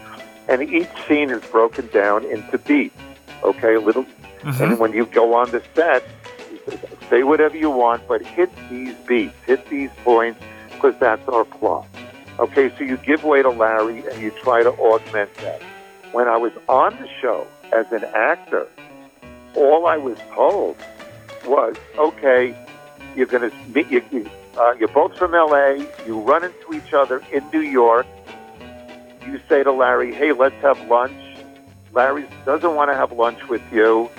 And each scene is broken down into beats, okay? A little. Mm-hmm. And when you go on the set, say whatever you want, but hit these beats, hit these points, because that's our plot. Okay, so you give way to Larry and you try to augment that. When I was on the show as an actor, all I was told was, okay, you're going to meet, you, you, uh, you're both from LA, you run into each other in New York, you say to Larry, hey, let's have lunch. Larry doesn't want to have lunch with you.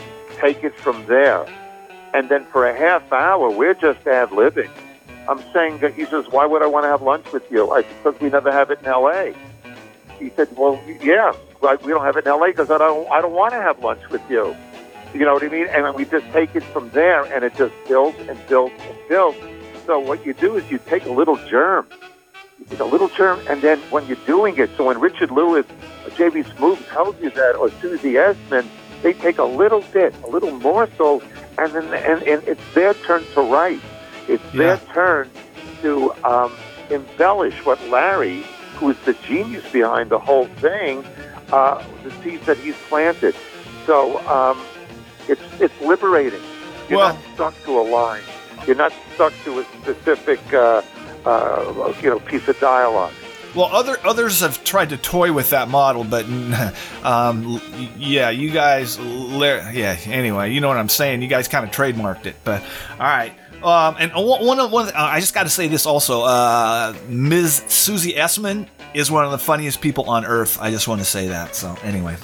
Take it from there. And then for a half hour, we're just ad libbing. I'm saying that he says, why would I want to have lunch with you? I said, because we never have it in L.A. He said, well, yeah, we don't have it in L.A. because I don't, I don't want to have lunch with you. You know what I mean? And we just take it from there, and it just builds and builds and builds. So what you do is you take a little germ, you take a little germ, and then when you're doing it, so when Richard Lewis or J.B. Smoove tells you that, or Susie Essman, they take a little bit, a little morsel, and then and, and it's their turn to write. It's their turn to um, embellish what Larry, who is the genius behind the whole thing, uh, the seeds that he's planted. So um, it's it's liberating. You're not stuck to a line. You're not stuck to a specific uh, uh, you know piece of dialogue. Well, other others have tried to toy with that model, but um, yeah, you guys, yeah. Anyway, you know what I'm saying. You guys kind of trademarked it, but all right. Um, and one, one, of- one of the- uh, I just got to say this also. Uh, Ms. Susie Essman is one of the funniest people on earth. I just want to say that. So anyway,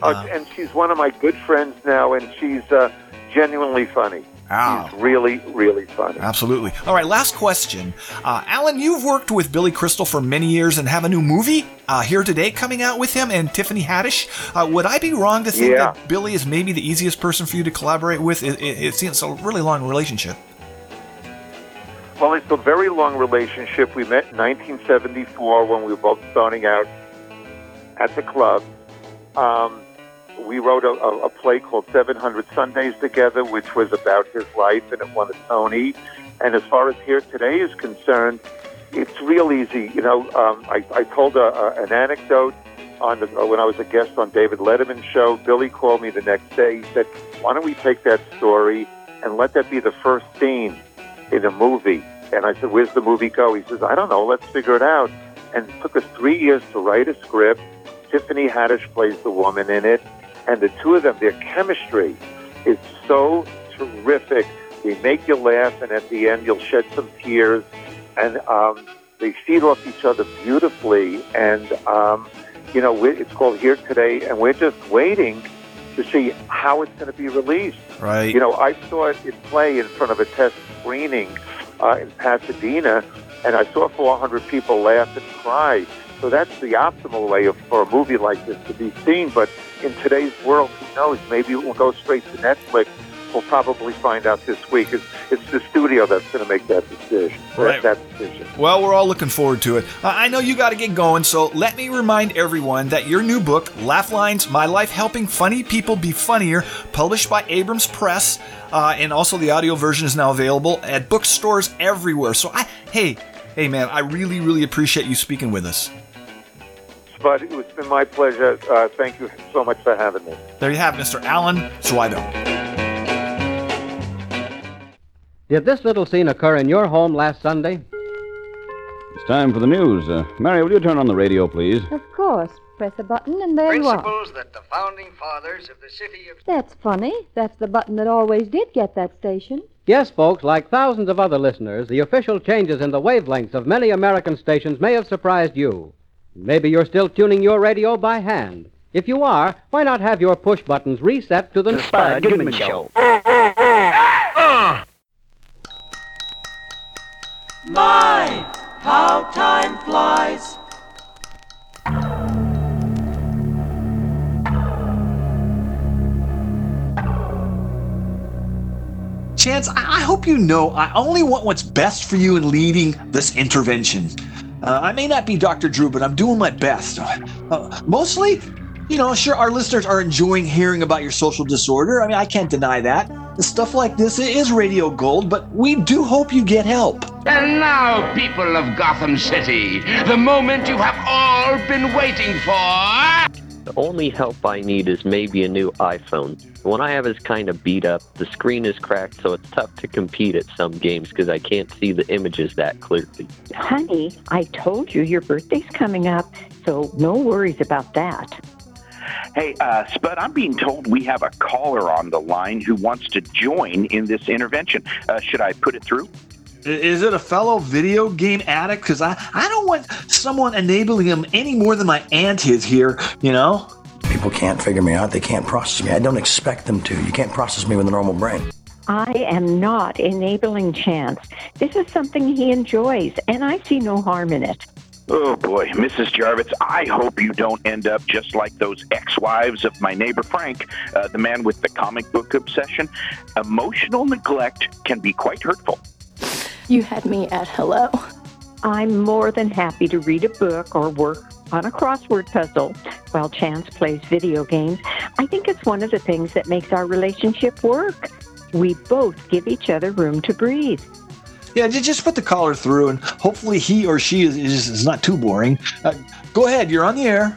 Uh, and she's one of my good friends now, and she's uh, genuinely funny. Ow. She's really, really funny. Absolutely. All right, last question. Uh, Alan, you've worked with Billy Crystal for many years and have a new movie uh, here today coming out with him and Tiffany Haddish. Uh, would I be wrong to think Yeah. that Billy is maybe the easiest person for you to collaborate with? It, it, it seems a really long relationship. Well, it's a very long relationship. We met in 1974 when we were both starting out at the club. Um, we wrote a, a, play called 700 Sundays together, which was about his life, and it won a Tony. And as far as Here Today is concerned, it's real easy. You know, um, I, I told a, a, an anecdote on the, uh, when I was a guest on David Letterman's show. Billy called me the next day. He said, "Why don't we take that story and let that be the first scene in a movie?" And I said, "Where's the movie go?" He says, "I don't know. Let's figure it out." And it took us three years to write a script. Tiffany Haddish plays the woman in it, and the two of them, their chemistry is so terrific. They make you laugh, and at the end, you'll shed some tears. And um, they feed off each other beautifully. And um, you know, it's called Here Today, and we're just waiting to see how it's going to be released. Right. You know, I saw it in play in front of a test screening uh, in Pasadena, and I saw 400 people laugh and cry. So that's the optimal way of, for a movie like this to be seen. But in today's world, who knows? Maybe it will go straight to Netflix. We'll probably find out this week. It's, it's the studio that's going to make that decision. Right. That, that decision. Well, we're all looking forward to it. Uh, I know you got to get going, so let me remind everyone that your new book, Laugh Lines My Life Helping Funny People Be Funnier, published by Abrams Press, uh, and also the audio version is now available at bookstores everywhere. So, I, hey, hey, man, I really, really appreciate you speaking with us. But it's been my pleasure. Uh, thank you so much for having me. There you have Mr. Alan Zweibel. Did this little scene occur in your home last Sunday? It's time for the news. Uh, Mary, will you turn on the radio, please? Of course. Press a button and there you are. Principles that the founding fathers of the city of. That's funny. That's the button that always did get that station. Yes, folks, like thousands of other listeners, the official changes in the wavelengths of many American stations may have surprised you. Maybe you're still tuning your radio by hand. If you are, why not have your push buttons reset to the, The Spud Goodman Show. My, how time flies. Chance, I, I hope you know I only want what's best for you in leading this intervention. Uh, I may not be Dr. Drew, but I'm doing my best. Uh, mostly, you know, sure, our listeners are enjoying hearing about your social disorder. I mean, I can't deny that. Stuff like this is radio gold, but we do hope you get help. And now, people of Gotham City, the moment you have all been waiting for. The only help I need is maybe a new iPhone. The one I have is kind of beat up. The screen is cracked, so it's tough to compete at some games because I can't see the images that clearly. Honey, I told you your birthday's coming up, so no worries about that. Hey, uh, Spud, I'm being told we have a caller on the line who wants to join in this intervention. Uh, should I put it through? I- Is it a fellow video game addict? Because I, I don't want someone enabling him any more than my aunt is here, you know? People can't figure me out. They can't process me. I don't expect them to. You can't process me with a normal brain. I am not enabling Chance. This is something he enjoys, and I see no harm in it. Oh boy, Mrs. Jarvis, I hope you don't end up just like those ex wives of my neighbor Frank, uh, the man with the comic book obsession. Emotional neglect can be quite hurtful. You had me at hello. I'm more than happy to read a book or work on a crossword puzzle while Chance plays video games. I think it's one of the things that makes our relationship work. We both give each other room to breathe. Yeah, just put the caller through, and hopefully he or she is, is, is not too boring. Uh, go ahead, you're on the air.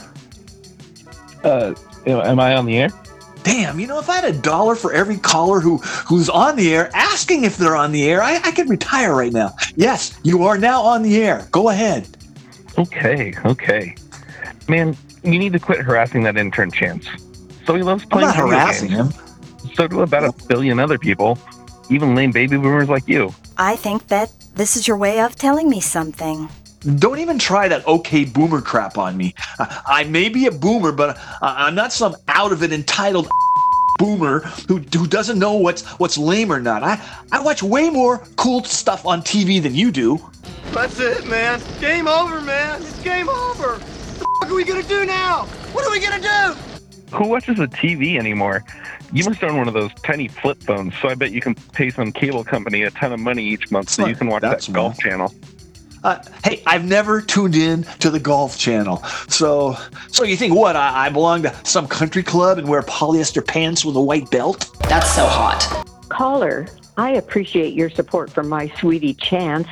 Uh, am I on the air? Damn, you know, if I had a dollar for every caller who who's on the air asking if they're on the air, I, I could retire right now. Yes, you are now on the air. Go ahead. Okay, okay. Man, you need to quit harassing that intern Chance. So he loves I'm playing not harassing games. him. So do about a billion other people, even lame baby boomers like you. I think that this is your way of telling me something. Don't even try that okay boomer crap on me. I, I may be a boomer, but I, I'm not some out of it entitled boomer who, who doesn't know what's what's lame or not. I, I watch way more cool stuff on TV than you do. That's it, man. Game over, man. It's game over. What the fuck are we gonna do now? What are we gonna do? Who watches the TV anymore? You must own one of those tiny flip phones, so I bet you can pay some cable company a ton of money each month so you can watch that golf channel. Uh, hey, I've never tuned in to the golf channel. So, so you think what? I, I belong to some country club and wear polyester pants with a white belt? That's so hot. Caller, I appreciate your support for my sweetie Chance,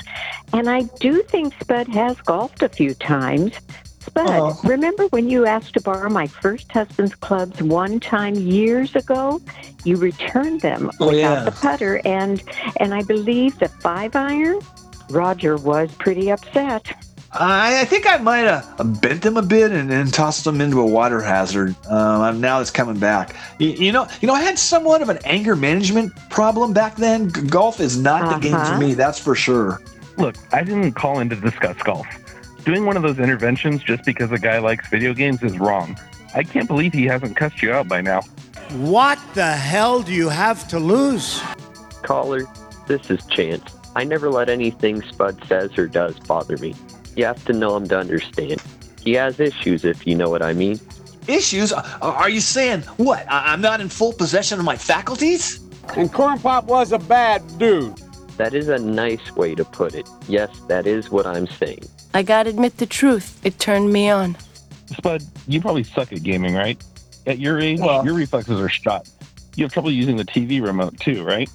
and I do think Spud has golfed a few times. Spud, remember when you asked to borrow my first husband's clubs one time years ago? You returned them Oh, without yeah. the putter and and I believe the five iron. Roger was pretty upset. I, I think I might have bent him a bit and, and tossed him into a water hazard. Um, now it's coming back. You, you know, you know, I had somewhat of an anger management problem back then. G- golf is not the game Uh-huh. for me, that's for sure. Look, I didn't call in to discuss golf. Doing one of those interventions just because a guy likes video games is wrong. I can't believe he hasn't cussed you out by now. What the hell do you have to lose? Caller, this is Chance. I never let anything Spud says or does bother me. You have to know him to understand. He has issues, if you know what I mean. Issues? Uh, Are you saying what? I- I'm not in full possession of my faculties? And Corn Pop was a bad dude. That is a nice way to put it. Yes, that is what I'm saying. I gotta admit the truth. It turned me on. Spud, you probably suck at gaming, right? At your age, Well- your reflexes are shot. You have trouble using the TV remote too, right?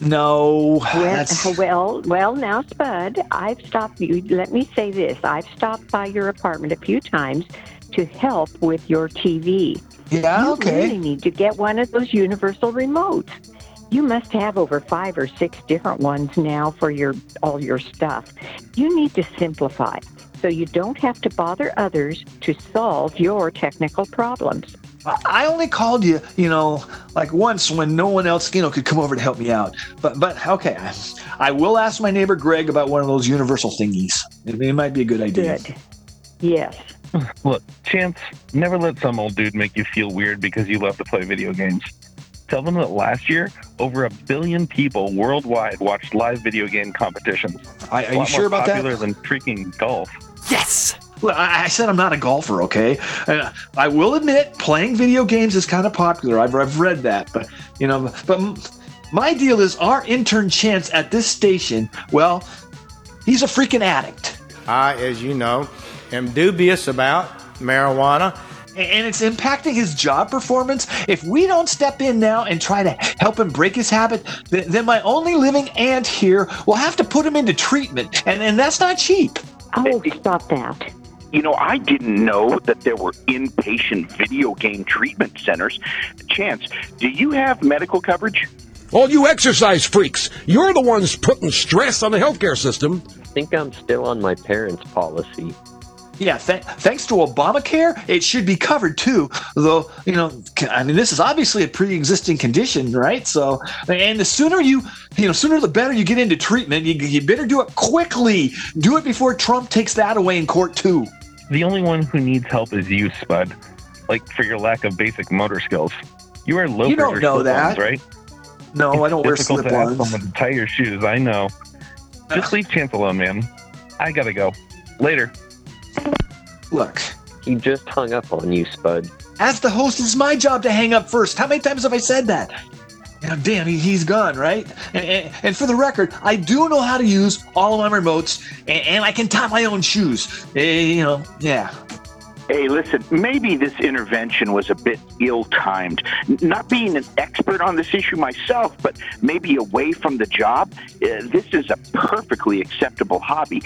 No, Well, well, well, now, Spud, I've stopped you. Let me say this: I've stopped by your apartment a few times to help with your TV. Yeah, you okay. really need to get one of those universal remotes. You must have over five or six different ones now for your all your stuff. You need to simplify so you don't have to bother others to solve your technical problems. I only called you, you know, like once when no one else, you know, could come over to help me out. But but okay, I, I will ask my neighbor Greg about one of those universal thingies. It, it might be a good idea. Good. Yes. Look, Chance, never let some old dude make you feel weird because you love to play video games. Tell them that last year, over a billion people worldwide watched live video game competitions. I, are A you sure more about that? popular than freaking golf. Yes. Look, I, I said I'm not a golfer, okay? Uh, I will admit playing video games is kind of popular. I've, I've read that, but you know, but m- my deal is our intern Chance at this station. Well, he's a freaking addict. I, as you know, am dubious about marijuana. and it's impacting his job performance. If we don't step in now and try to help him break his habit, then my only living aunt here will have to put him into treatment, and, and that's not cheap. Oh, stop that. You know, I didn't know that there were inpatient video game treatment centers. Chance, do you have medical coverage? All you exercise freaks, you're the ones putting stress on the healthcare system. I think I'm still on my parents' policy. Yeah, th- thanks to Obamacare, it should be covered too. Though, you know, I mean, this is obviously a pre-existing condition, right? So, and the sooner you, you know, sooner the better you get into treatment. You, you better do it quickly. Do it before Trump takes that away in court too. The only one who needs help is you, Spud. Like for your lack of basic motor skills. You wear loafers don't know that. right? No, I don't wear Difficult to ask slip-ons. someone to tie your shoes. I know. Just leave Chance alone, man. I gotta go. Later. Look, He just hung up on you, Spud. as the host, it's my job to hang up first. How many times have I said that? Know, damn, he, he's gone, right? And, and, and for the record, I do know how to use all of my remotes, and, and I can tie my own shoes. Eh, you know, yeah. Hey, listen, maybe this intervention was a bit ill timed. Not being an expert on this issue myself, but maybe away from the job, uh, this is a perfectly acceptable hobby.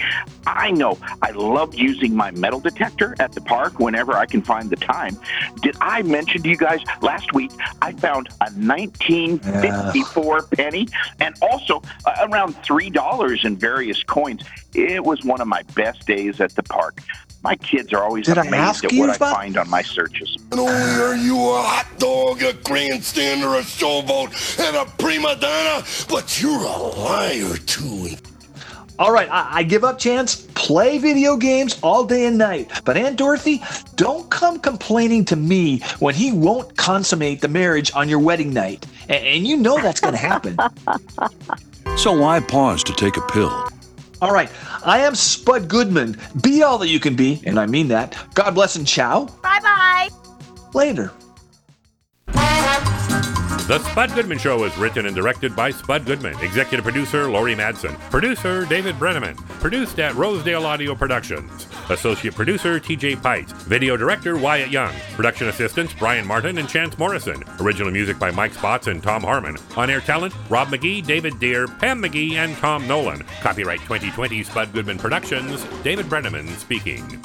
I know I love using my metal detector at the park whenever I can find the time. Did I mention to you guys last week I found a 1954 penny and also uh, around $3 in various coins? It was one of my best days at the park. My kids are always Did amazed at what I about- find on my searches. Not only are you a hot dog, a grandstander, a showboat, and a prima donna, but you're a liar too. All right, I, I give up, Chance. Play video games all day and night. But Aunt Dorothy, don't come complaining to me when he won't consummate the marriage on your wedding night. A- and you know that's going to happen. So why pause to take a pill? All right, I am Spud Goodman. Be all that you can be, and I mean that. God bless and ciao. Bye bye. Later. The Spud Goodman Show is written and directed by Spud Goodman. Executive producer Laurie Madsen. Producer David Brenneman. Produced at Rosedale Audio Productions. Associate producer TJ Pite. Video director Wyatt Young. Production assistants Brian Martin and Chance Morrison. Original music by Mike Spots and Tom Harmon. On air talent Rob McGee, David Deere, Pam McGee, and Tom Nolan. Copyright 2020 Spud Goodman Productions. David Brenneman speaking.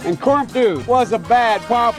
And Corp Dude was a bad pop.